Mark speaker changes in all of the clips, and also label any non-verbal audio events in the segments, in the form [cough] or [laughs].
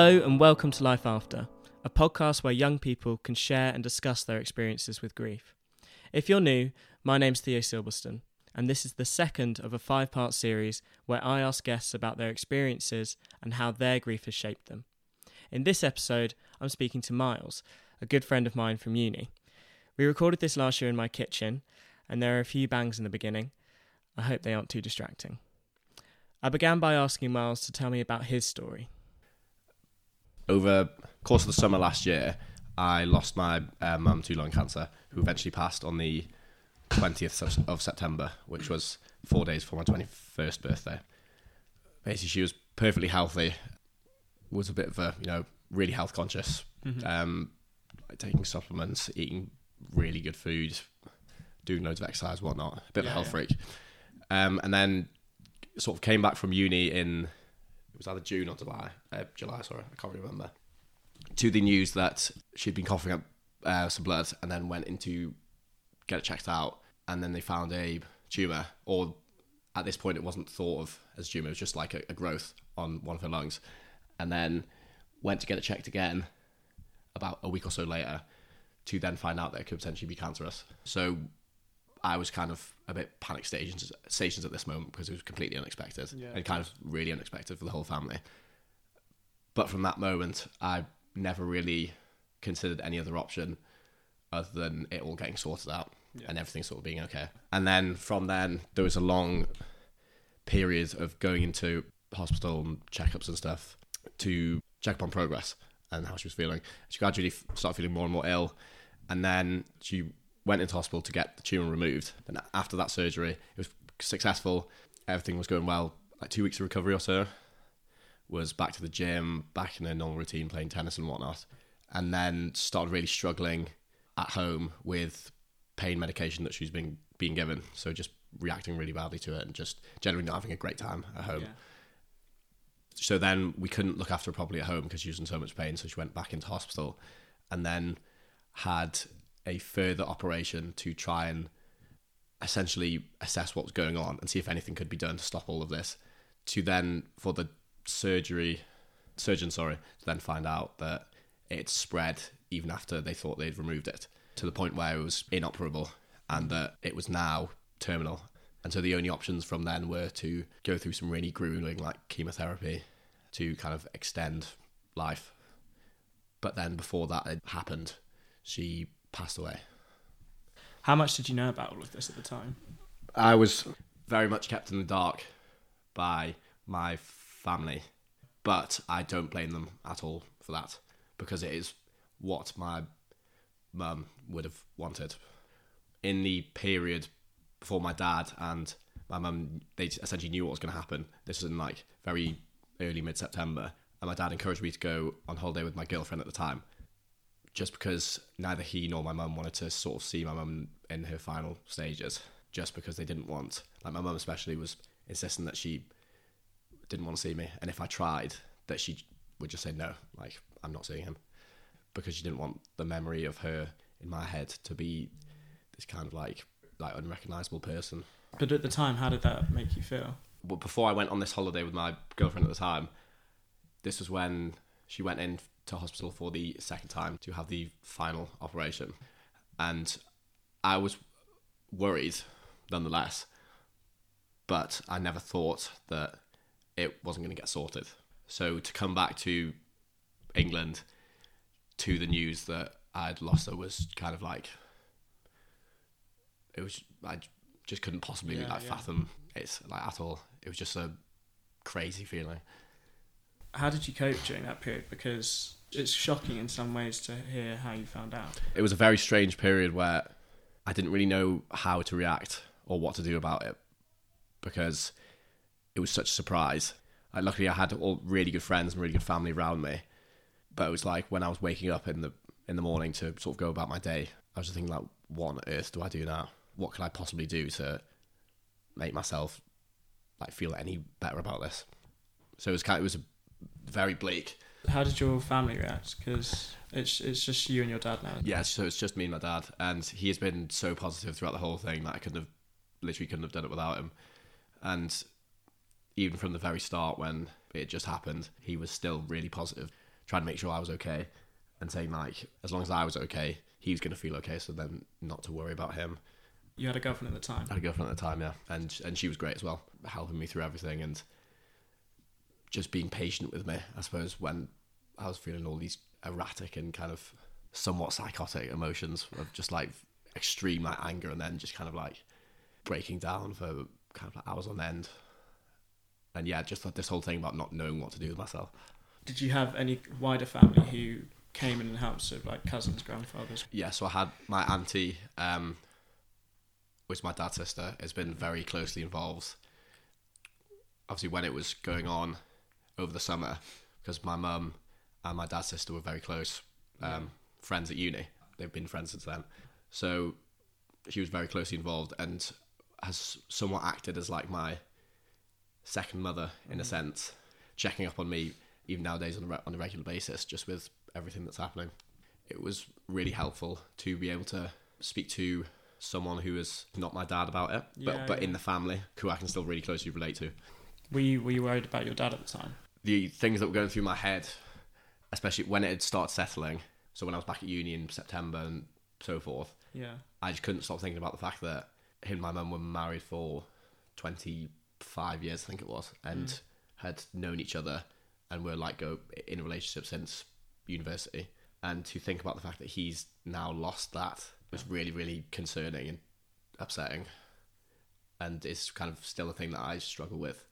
Speaker 1: Hello, and welcome to Life After, a podcast where young people can share and discuss their experiences with grief. If you're new, my name's Theo Silverstone, and this is the second of a five part series where I ask guests about their experiences and how their grief has shaped them. In this episode, I'm speaking to Miles, a good friend of mine from uni. We recorded this last year in my kitchen, and there are a few bangs in the beginning. I hope they aren't too distracting. I began by asking Miles to tell me about his story.
Speaker 2: Over course of the summer last year, I lost my uh, mum to lung cancer, who eventually passed on the 20th of- September, which was four days before my 21st birthday. Basically, she was perfectly healthy, was a bit of a, you know, really health conscious, um, like taking supplements, eating really good food, doing loads of exercise, whatnot, a bit of a health
Speaker 1: yeah.
Speaker 2: freak. Um, and then sort of came back from uni in was either June or July. Uh, July, sorry, I can't remember. To the news that she'd been coughing up uh, some blood, and then went into get it checked out, and then they found a tumor, or at this point it wasn't thought of as a tumor; it was just like a, a growth on one of her lungs, and then went to get it checked again about a week or so later, to then find out that it could potentially be cancerous. So I was kind of a bit panic stations stations at this moment because it was completely unexpected
Speaker 1: Yeah,
Speaker 2: and kind of really unexpected for the whole family. But from that moment, I never really considered any other option other than it all getting sorted out and everything sort of being okay. And then from then, there was a long period of going into hospital and checkups and stuff to check up on progress and how she was feeling. She gradually started feeling more and more ill, and then she went into hospital to get the tumor removed. And after that surgery, it was successful. Everything was going well. Like two weeks of recovery or so, was back to the gym, back in a normal routine, playing tennis and whatnot, and then started really struggling at home with pain medication that she's been being given. So just reacting really badly to it and just generally not having a great time at home. So then we couldn't look after her properly at home because she was in so much pain. So she went back into hospital and then had a further operation to try and essentially assess what's going on and see if anything could be done to stop all of this. To then, for the surgery, surgeon, sorry, to then find out that it spread even after they thought they'd removed it to the point where it was inoperable and that it was now terminal. And so the only options from then were to go through some really grueling, like chemotherapy, to kind of extend life. But then before that had happened, she passed away.
Speaker 1: How much did you know about all of this at the time?
Speaker 2: I was very much kept in the dark by my family, but I don't blame them at all for that because it is what my mum would have wanted. In the period before my dad and my mum, they essentially knew what was going to happen. This was in like very early mid September, and my dad encouraged me to go on holiday with my girlfriend at the time just because neither he nor my mum wanted to sort of see my mum in her final stages, just because they didn't want, like my mum especially was insisting that she didn't want to see me, and if I tried, that she would just say no, like I'm not seeing him, because she didn't want the memory of her in my head to be this kind of like like unrecognizable person.
Speaker 1: But at the time, how did that make you feel?
Speaker 2: But before I went on this holiday with my girlfriend at the time, this was when she went in to hospital for the second time to have the final operation. And I was worried nonetheless, but I never thought that it wasn't going to get sorted. So to come back to England to the news that I'd lost her was kind of like it was I just couldn't possibly
Speaker 1: Yeah,
Speaker 2: like
Speaker 1: yeah.
Speaker 2: fathom it like at all. It was just a crazy feeling.
Speaker 1: How did you cope during that period? Because it's shocking in some ways to hear how you found out.
Speaker 2: It was a very strange period where I didn't really know how to react or what to do about it because it was such a surprise. Like, luckily, I had all really good friends and really good family around me, but it was like when I was waking up in the in the morning to sort of go about my day, I was just thinking like, what on earth do I do now? What can I possibly do to make myself like feel any better about this? So it was kind. It was very bleak.
Speaker 1: How did your family react? Because it's it's just you and your dad now.
Speaker 2: Yeah, so it's just me and my dad, and he has been so positive throughout the whole thing that I couldn't have, literally couldn't have done it without him. And even from the very start when it just happened, he was still really positive, trying to make sure I was okay, and saying like, as long as I was okay, he was going to feel okay. So then, not to worry about him.
Speaker 1: You had a girlfriend at the time.
Speaker 2: I had a girlfriend at the time, yeah, and and she was great as well, helping me through everything and just being patient with me. I suppose when I was feeling all these erratic and kind of somewhat psychotic emotions of just like extreme like anger and then just kind of like breaking down for kind of like hours on end. And yeah, just like this whole thing about not knowing what to do with myself.
Speaker 1: Did you have any wider family who came in and helped, so like cousins, grandfathers?
Speaker 2: Yeah, so I had my auntie, um, which is my dad's sister, has been very closely involved. Obviously, when it was going on over the summer, because my mum and my dad's sister were very close um, friends at uni. They've been friends since then. So she was very closely involved and has somewhat acted as like my second mother in a sense, checking up on me even nowadays on a, re- on a regular basis, just with everything that's happening. It was really helpful to be able to speak to someone who is not my dad about it, but
Speaker 1: Yeah,
Speaker 2: but in
Speaker 1: yeah.
Speaker 2: the family who I can still really closely relate to.
Speaker 1: Were you were you worried about your dad at the time?
Speaker 2: the things that were going through my head, especially when it had started settling. So when I was back at uni in September and so forth,
Speaker 1: Yeah.
Speaker 2: I just couldn't stop thinking about the fact that him and my mum were married for 25 years, I think it was, and mm. had known each other and were like go in a relationship since university. And to think about the fact that he's now lost that was really, really concerning and upsetting. And it's kind of still a thing that I struggle with.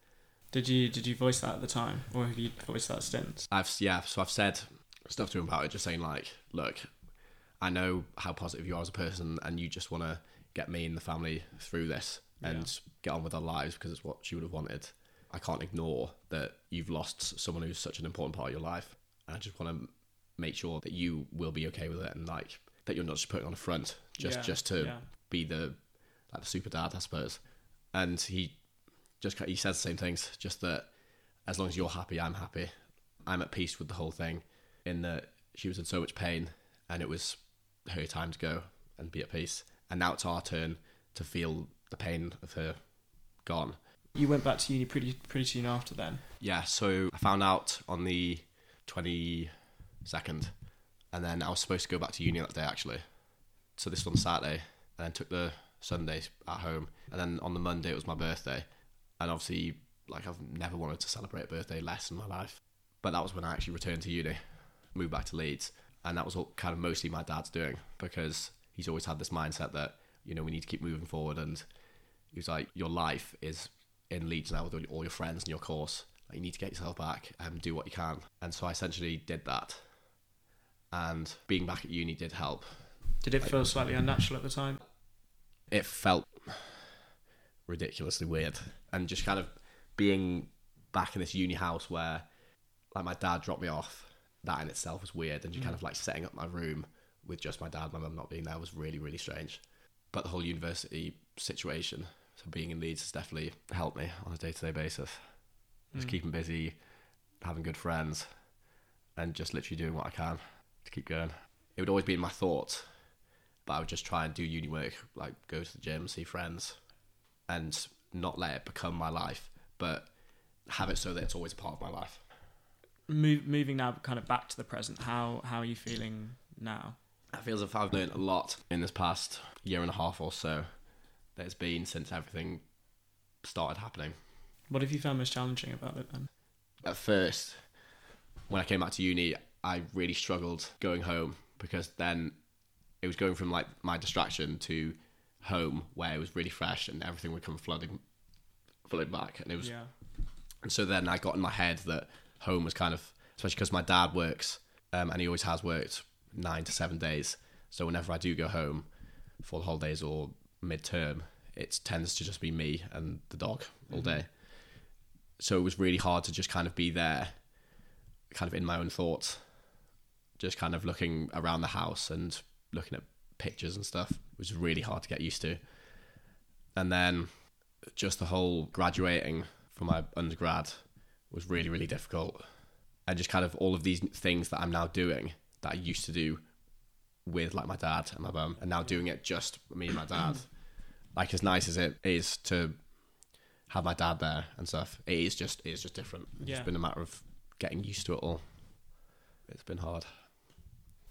Speaker 1: Did you did you voice that at the time, or have you voiced that since?
Speaker 2: I've yeah, so I've said stuff to him about it, just saying like, look, I know how positive you are as a person, and you just want to get me and the family through this and get on with our lives because it's what she would have wanted. I can't ignore that you've lost someone who's such an important part of your life, and I just want to make sure that you will be okay with it and like that you're not just putting on a front just
Speaker 1: Yeah,
Speaker 2: just to
Speaker 1: yeah.
Speaker 2: be the like the super dad, I suppose. And he just he says the same things, just that as long as you're happy, I'm happy. I'm at peace with the whole thing. In that she was in so much pain, and it was her time to go and be at peace. And now it's our turn to feel the pain of her gone.
Speaker 1: You went back to uni pretty pretty soon after then.
Speaker 2: Yeah, so I found out on the twenty second, and then I was supposed to go back to uni that day actually. So this was on Saturday, and then took the Sunday at home, and then on the Monday it was my birthday, and obviously like I've never wanted to celebrate a birthday less in my life, but that was when I actually returned to uni, moved back to Leeds, and that was all kind of mostly my dad's doing because he's always had this mindset that you know we need to keep moving forward, and he was like your life is in Leeds now with all- your friends and your course. Like, you need to get yourself back and do what you can. And so I essentially did that. And being back at uni did help.
Speaker 1: Did it feel slightly unnatural at the time?
Speaker 2: It felt ridiculously weird. And just kind of being back in this uni house where like my dad dropped me off, that in itself was weird. And just kind mm. of like setting up my room with just my dad, my mum not being there was really, really strange. But the whole university situation, so being in Leeds has definitely helped me on a day to day basis. Just mm. keeping busy, having good friends, and just literally doing what I can to keep going. It would always be in my thoughts, but I would just try and do uni work, like go to the gym, see friends, and not let it become my life, but have it so that it's always a part of my life.
Speaker 1: Moving now, kind of back to the present. How how are you feeling now?
Speaker 2: It feels as if I've learned a lot in this past year and a half or so that it's been since everything started happening.
Speaker 1: What have you found most challenging about it then?
Speaker 2: At first, when I came back to uni, I really struggled going home because then it was going from like my distraction to home where it was really fresh and everything would come flooding flooding back and it was
Speaker 1: Yeah.
Speaker 2: And so then I got in my head that home was kind of, especially because my dad works um, and he always has worked nine to seven days. So whenever I do go home for the holidays or midterm, it tends to just be me and the dog all day. So it was really hard to just kind of be there, kind of in my own thoughts, just kind of looking around the house and looking at pictures and stuff. It was really hard to get used to. And then just the whole graduating from my undergrad was really really difficult and just kind of all of these things that i'm now doing that i used to do with like my dad and my mum and now doing it just me and my dad like as nice as it is to have my dad there and stuff. It is just it is just different. It's
Speaker 1: Yeah.
Speaker 2: just been a matter of getting used to it all. It's been hard.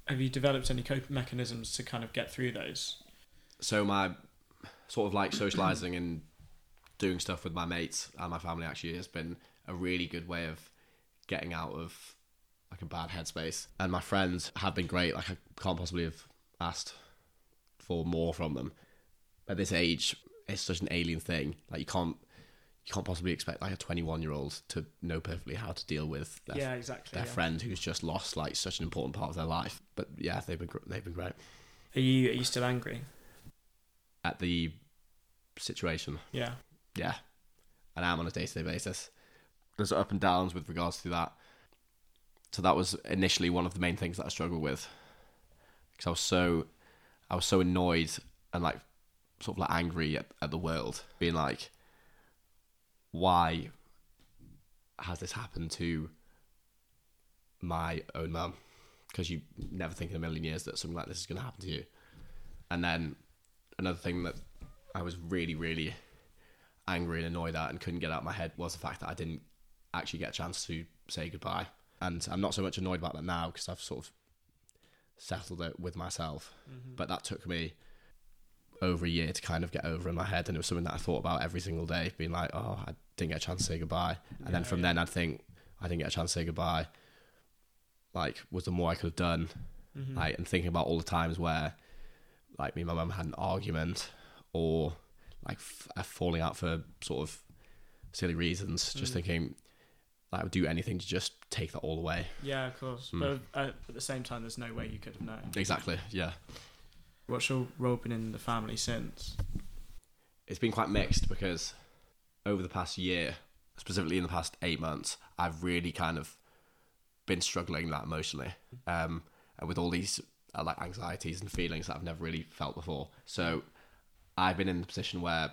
Speaker 1: Have you developed any coping mechanisms to kind of get through those?
Speaker 2: So my sort of like socializing and doing stuff with my mates and my family actually has been a really good way of getting out of like a bad headspace. And my friends have been great. Like I can't possibly have asked for more from them. At this age, it's such an alien thing. Like you can't you can't possibly expect like a 21 year old to know perfectly how to deal with their,
Speaker 1: yeah, exactly.
Speaker 2: their
Speaker 1: yeah.
Speaker 2: friend who's just lost like such an important part of their life. But yeah, they've been they've been great
Speaker 1: Are you are you still angry?
Speaker 2: at the situation.
Speaker 1: Yeah.
Speaker 2: Yeah, and I am on a day to day basis. There's up and downs with regards to that. So that was initially one of the main things that I struggled with, because I was so, I was so annoyed and like, sort of like angry at, at the world, being like, why has this happened to my own mum? Because you never think in a million years that something like this is going to happen to you. And then another thing that I was really, really angry and annoyed at and couldn't get out of my head was the fact that I didn't actually get a chance to say goodbye. And I'm not so much annoyed about that now because I've sort of settled it with myself. Mm-hmm. But that took me over a year to kind of get over in my head. And it was something that I thought about every single day, being like, oh, I didn't get a chance to say goodbye. And then from
Speaker 1: yeah.
Speaker 2: then I'd think, I didn't get a chance to say goodbye. Like, was the more I could have done.
Speaker 1: Mhm.
Speaker 2: Like, and thinking about all the times where, like, me and my mum had an argument or like f- a falling out for sort of silly reasons. Just
Speaker 1: Mm.
Speaker 2: thinking, like, I would do anything to just take that all away.
Speaker 1: Yeah, of course.
Speaker 2: Mm.
Speaker 1: But uh, at the same time, there's no way you could have known.
Speaker 2: Exactly. Yeah.
Speaker 1: What's your role been in the family since?
Speaker 2: It's been quite mixed because over the past year, specifically in the past eight months, I've really kind of been struggling that emotionally, um, and with all these uh, like anxieties and feelings that I've never really felt before. So I've been in the position where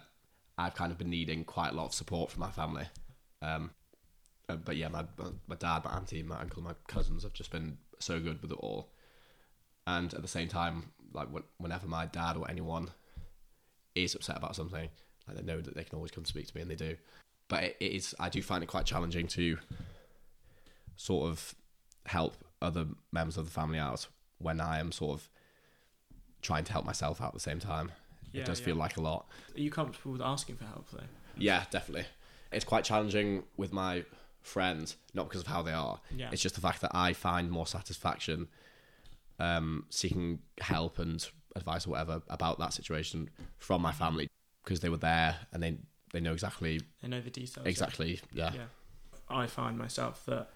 Speaker 2: I've kind of been needing quite a lot of support from my family. Um, uh, but yeah, my my dad, my auntie, my uncle, my cousins have just been so good with it all. And at the same time, like whenever my dad or anyone is upset about something, like they know that they can always come speak to me, and they do. But it, it is, I do find it quite challenging to sort of help other members of the family out when I am sort of trying to help myself out at the same time.
Speaker 1: Yeah,
Speaker 2: it does
Speaker 1: yeah.
Speaker 2: feel like a lot.
Speaker 1: Are you comfortable with asking for help though?
Speaker 2: Yeah, definitely. It's quite challenging with my friends, not because of how they are.
Speaker 1: Yeah.
Speaker 2: It's just the fact that I find more satisfaction um, seeking help and advice or whatever about that situation from my family because they were there and they they know exactly
Speaker 1: They know the details.
Speaker 2: exactly yeah
Speaker 1: Yeah. I find myself that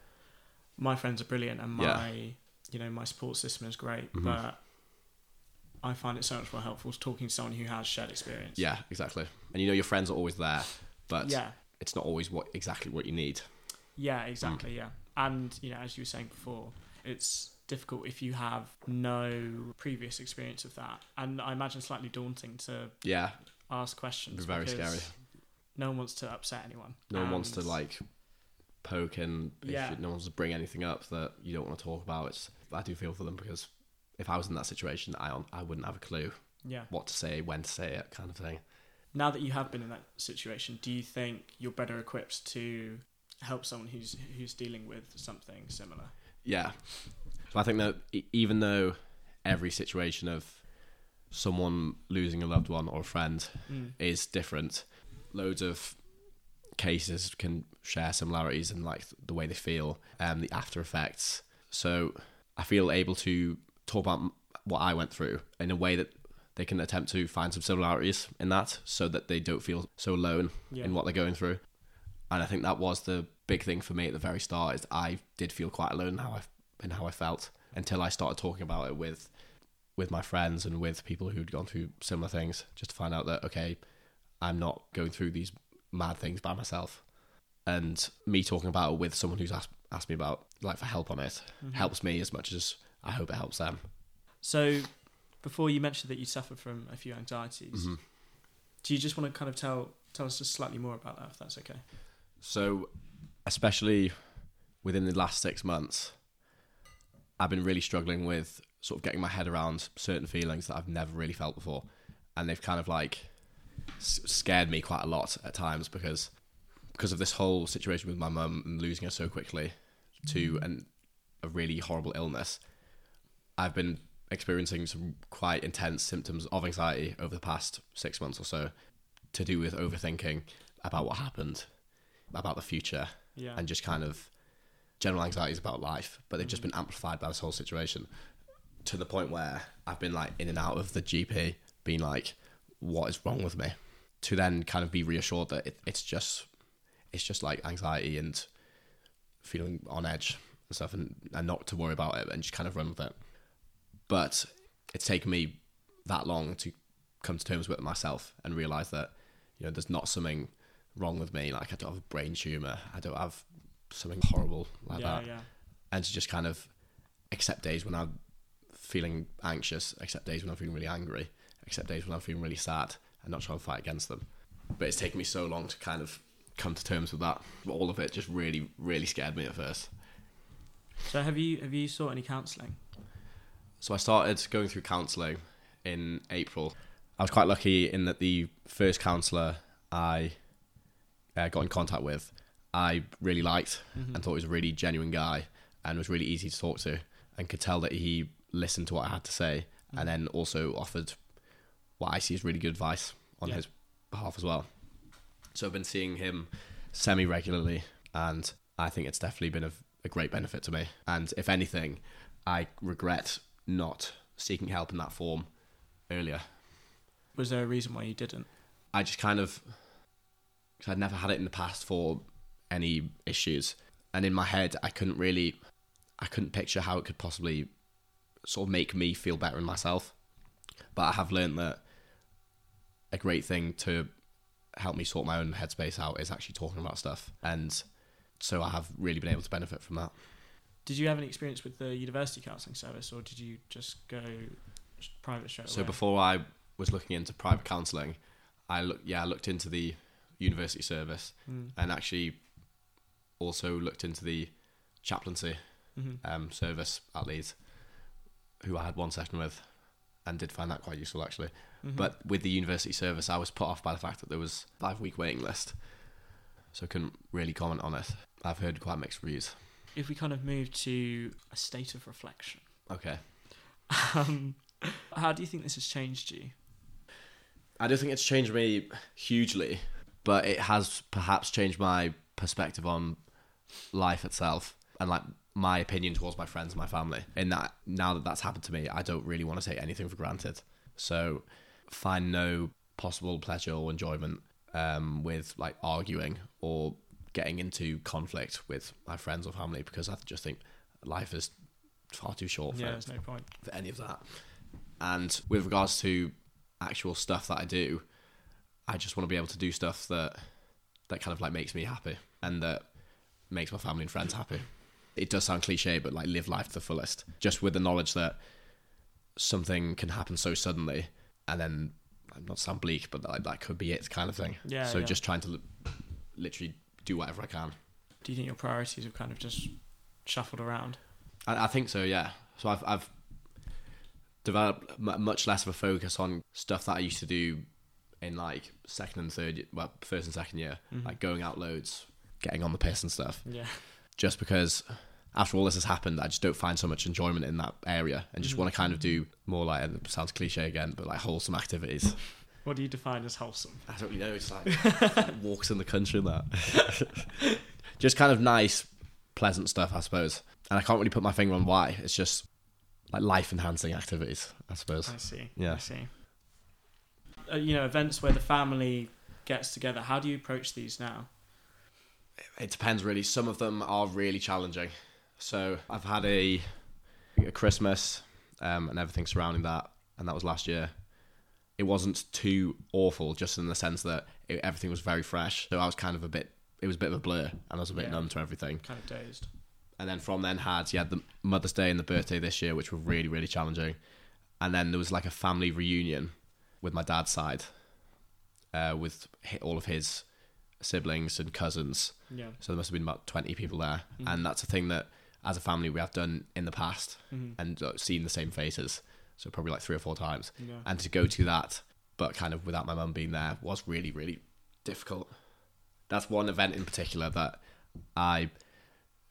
Speaker 1: my friends are brilliant and my
Speaker 2: Yeah.
Speaker 1: you know my support system is great,
Speaker 2: Mhm.
Speaker 1: but I find it so much more helpful talking to someone who has shared experience.
Speaker 2: yeah exactly and you know your friends are always there but
Speaker 1: yeah,
Speaker 2: it's not always what exactly what you need
Speaker 1: yeah, exactly, yeah. And you know, as you were saying before, it's difficult if you have no previous experience of that, and I imagine slightly daunting to
Speaker 2: yeah
Speaker 1: ask questions.
Speaker 2: it'd be very scary
Speaker 1: No one wants to upset anyone.
Speaker 2: no one wants to like poke and
Speaker 1: Yeah.
Speaker 2: you- no one wants to bring anything up that you don't want to talk about it's I do feel for them because if I was in that situation I I wouldn't have a clue
Speaker 1: Yeah.
Speaker 2: what to say when to say it kind of thing
Speaker 1: Now that you have been in that situation, do you think you're better equipped to help someone who's who's dealing with something similar?
Speaker 2: Yeah. So I think that even though every situation of someone losing a loved one or a friend
Speaker 1: Mm.
Speaker 2: is different, loads of cases can share similarities in like the way they feel and the after effects. So I feel able to talk about what I went through in a way that they can attempt to find some similarities in that so that they don't feel so alone
Speaker 1: Yeah.
Speaker 2: in what they're going through. And I think that was the big thing for me at the very start is I did feel quite alone in how I in how I felt until I started talking about it with with my friends and with people who'd gone through similar things just to find out that okay I'm not going through these mad things by myself and me talking about it with someone who's asked, asked me about like for help on it
Speaker 1: Mhm.
Speaker 2: helps me as much as I hope it helps them
Speaker 1: So, before you mentioned that you suffer from a few anxieties,
Speaker 2: Mhm.
Speaker 1: do you just want to kind of tell tell us just slightly more about that, if that's okay?
Speaker 2: So, especially within the last six months, I've been really struggling with sort of getting my head around certain feelings that I've never really felt before. And they've kind of like s- scared me quite a lot at times because because of this whole situation with my mum and losing her so quickly to mm. an, a really horrible illness. I've been experiencing some quite intense symptoms of anxiety over the past six months or so to do with overthinking about what happened, about the future,
Speaker 1: Yeah.
Speaker 2: and just kind of general anxieties about life. But they've just mm-hmm. been amplified by this whole situation to the point where I've been like in and out of the GP, being like, "What is wrong with me?" To then kind of be reassured that it, it's just, it's just like anxiety and feeling on edge and stuff, and, and not to worry about it and just kind of run with it. But it's taken me that long to come to terms with it myself and realize that you know there's not something wrong with me. Like I don't have a brain tumor. I don't have something horrible like
Speaker 1: yeah,
Speaker 2: that
Speaker 1: yeah.
Speaker 2: and to just kind of accept days when I'm feeling anxious, except days when I'm feeling really angry, except days when I'm feeling really sad, and not trying to fight against them. But it's taken me so long to kind of come to terms with that. All of it just really, really scared me at first.
Speaker 1: So have you have you sought any counselling?
Speaker 2: So I started going through counselling in April. I was quite lucky in that the first counsellor I uh, got in contact with, I really liked and thought he was a really genuine guy and was really easy to talk to and could tell that he listened to what I had to say and mm. then also offered what I see as really good advice on
Speaker 1: Yeah.
Speaker 2: his behalf as well. So I've been seeing him semi regularly and I think it's definitely been of a great benefit to me. And if anything, I regret not seeking help in that form earlier.
Speaker 1: Was there a reason why you didn't?
Speaker 2: I just kind of, cause I'd never had it in the past for any issues, and in my head, I couldn't really, I couldn't picture how it could possibly sort of make me feel better in myself. But I have learned that a great thing to help me sort my own headspace out is actually talking about stuff, and so I have really been able to benefit from that.
Speaker 1: Did you have any experience with the university counselling service, or did you just go private straight
Speaker 2: So
Speaker 1: away?
Speaker 2: before I was looking into private counselling, I look yeah I looked into the university service
Speaker 1: Mm.
Speaker 2: and actually also looked into the chaplaincy
Speaker 1: Mhm.
Speaker 2: um, service at Leeds, who I had one session with, and did find that quite useful actually.
Speaker 1: Mhm.
Speaker 2: But with the university service, I was put off by the fact that there was a five week waiting list, so I couldn't really comment on it. I've heard quite mixed reviews.
Speaker 1: if we kind of move to a state of reflection,
Speaker 2: Okay,
Speaker 1: um, how do you think this has changed you?
Speaker 2: I don't think it's changed me hugely, but it has perhaps changed my perspective on life itself and like my opinion towards my friends and my family. In that, now that that's happened to me, I don't really want to take anything for granted. So, find no possible pleasure or enjoyment um, with like arguing or getting into conflict with my friends or family because I just think life is far too short for
Speaker 1: Yeah, there's no point.
Speaker 2: for any of that. And with regards to actual stuff that I do, I just want to be able to do stuff that that kind of like makes me happy and that makes my family and friends happy. It does sound cliche, but like live life to the fullest, just with the knowledge that something can happen so suddenly, and then not sound bleak, but like that could be it, kind of thing.
Speaker 1: Yeah,
Speaker 2: So
Speaker 1: yeah.
Speaker 2: just trying to li- literally do whatever I can.
Speaker 1: Do you think your priorities have kind of just shuffled around?
Speaker 2: I, I think so, yeah. So I've I've developed m- much less of a focus on stuff that I used to do in like second and third, well, first and second year, mm-hmm. like going out loads, getting on the piss and stuff.
Speaker 1: Yeah.
Speaker 2: Just because after all this has happened, I just don't find so much enjoyment in that area, and just want to kind of do more like and it sounds cliche again, but like wholesome activities.
Speaker 1: What do you define as wholesome?
Speaker 2: I don't really know. It's like [laughs] walks in the country and that. [laughs] just kind of nice, pleasant stuff, I suppose. And I can't really put my finger on why. It's just like life enhancing activities, I suppose.
Speaker 1: I see.
Speaker 2: Yeah.
Speaker 1: I see. Uh, you know, events where the family gets together. How do you approach these now?
Speaker 2: It depends really. Some of them are really challenging. So I've had a, a Christmas um, and everything surrounding that, and that was last year. It wasn't too awful, just in the sense that it, everything was very fresh. So I was kind of a bit. It was a bit of a blur, and I was a bit
Speaker 1: Yeah.
Speaker 2: numb to everything.
Speaker 1: Kind of dazed.
Speaker 2: and then from then had you had the Mother's Day and the birthday this year, which were really really challenging, and then there was like a family reunion with my dad's side, uh, with all of his siblings and cousins.
Speaker 1: Yeah.
Speaker 2: So there must have been about twenty people there, and that's a thing that as a family we have done in the past
Speaker 1: Mhm.
Speaker 2: and uh, seen the same faces. So probably like three or four times,
Speaker 1: Yeah.
Speaker 2: and to go to that but kind of without my mum being there was really really difficult. That's one event in particular that I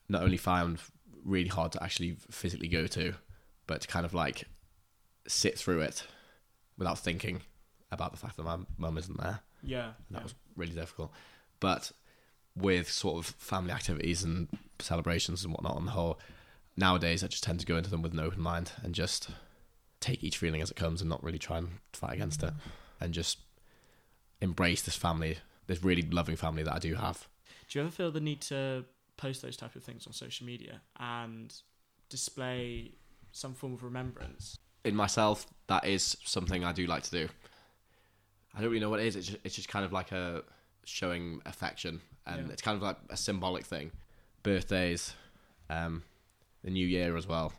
Speaker 2: not only found really hard to actually physically go to, but to kind of like sit through it without thinking about the fact that my mum isn't there.
Speaker 1: Yeah.
Speaker 2: That
Speaker 1: yeah.
Speaker 2: was really difficult. But with sort of family activities and celebrations and whatnot on the whole, nowadays I just tend to go into them with an open mind and just take each feeling as it comes and not really try and fight against it and just embrace this family, this really loving family that I do have.
Speaker 1: Do you ever feel the need to post those type of things on social media and display some form of remembrance?
Speaker 2: In myself, that is something I do like to do. I don't really know what it is. It's just, it's just kind of like a showing affection, and
Speaker 1: Yeah.
Speaker 2: it's kind of like a symbolic thing. Birthdays, um, the New Year as well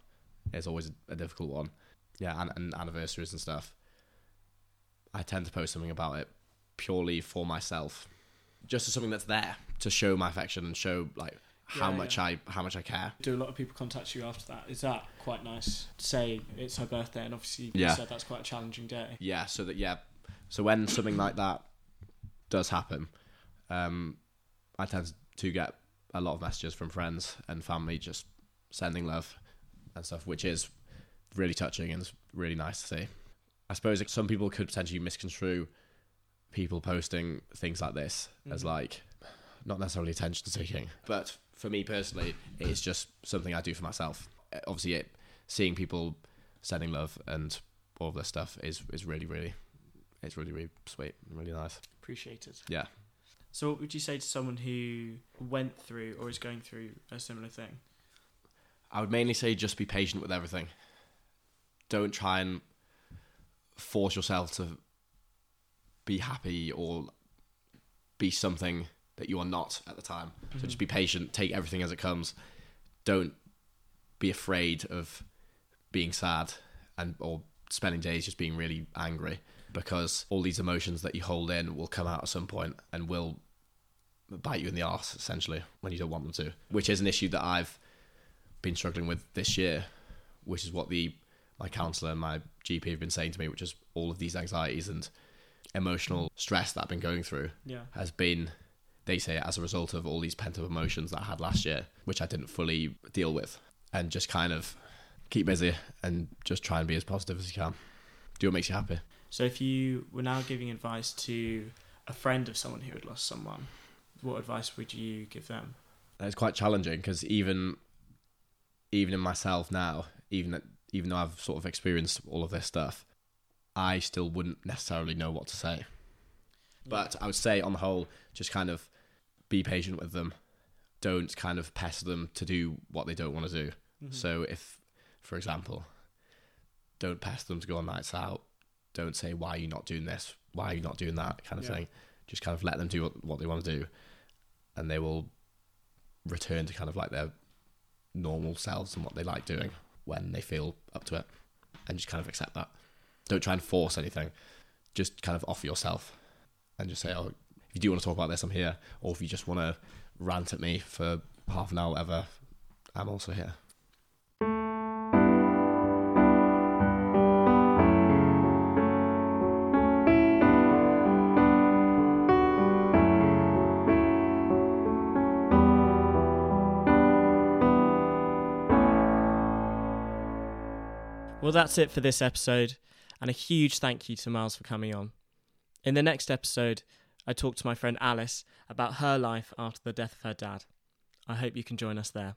Speaker 2: is always a, difficult one. Yeah, and, and anniversaries and stuff. I tend to post something about it purely for myself, just as something that's there to show my affection and show like how
Speaker 1: Yeah,
Speaker 2: much
Speaker 1: yeah.
Speaker 2: I how much I care.
Speaker 1: Do a lot of people contact you after that? Is that quite nice? To say it's her birthday, and obviously you
Speaker 2: Yeah.
Speaker 1: said that's quite a challenging day.
Speaker 2: Yeah, so that yeah, so when something like that does happen, um, I tend to get a lot of messages from friends and family just sending love and stuff, which is really touching and really nice to see. I suppose some people could potentially misconstrue people posting things like this as
Speaker 1: Mhm.
Speaker 2: like not necessarily attention seeking, but for me personally, it's just something I do for myself. Obviously, it, seeing people sending love and all of this stuff is is really really it's really really sweet and really nice.
Speaker 1: Appreciated.
Speaker 2: Yeah.
Speaker 1: So, what would you say to someone who went through or is going through a similar thing?
Speaker 2: I would mainly say just be patient with everything. Don't try and force yourself to be happy or be something that you are not at the time. So mm-hmm. just be patient, take everything as it comes. Don't be afraid of being sad and or spending days just being really angry because all these emotions that you hold in will come out at some point and will bite you in the arse essentially when you don't want them to, which is an issue that I've been struggling with this year, which is what the my counsellor and my GP have been saying to me, which is all of these anxieties and emotional stress that I've been going through
Speaker 1: Yeah.
Speaker 2: has been, they say, as a result of all these pent up emotions that I had last year, which I didn't fully deal with, and just kind of keep busy and just try and be as positive as you can. Do what makes you happy.
Speaker 1: So, if you were now giving advice to a friend of someone who had lost someone, what advice would you give them?
Speaker 2: It's quite challenging because even even in myself now, even even though I've sort of experienced all of this stuff, I still wouldn't necessarily know what to say. But I would say, on the whole, just kind of be patient with them. Don't kind of pester them to do what they don't want to do.
Speaker 1: Mhm.
Speaker 2: So, if, for example, don't pester them to go on nights out. Don't say, why are you not doing this? Why are you not doing that? Kind of
Speaker 1: Yeah.
Speaker 2: thing. Just kind of let them do what, what they want to do. And they will return to kind of like their normal selves and what they like doing when they feel up to it. And just kind of accept that. Don't try and force anything. Just kind of offer yourself and just say, oh, if you do want to talk about this, I'm here. Or if you just want to rant at me for half an hour, whatever, I'm also here.
Speaker 1: That's it for this episode, and a huge thank you to Miles for coming on. In the next episode, I talk to my friend Alice about her life after the death of her dad. I hope you can join us there.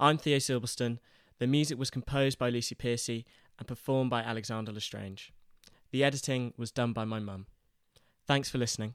Speaker 1: I'm Theo Silverstone. The music was composed by Lucy Piercy and performed by Alexander Lestrange. The editing was done by my mum. Thanks for listening.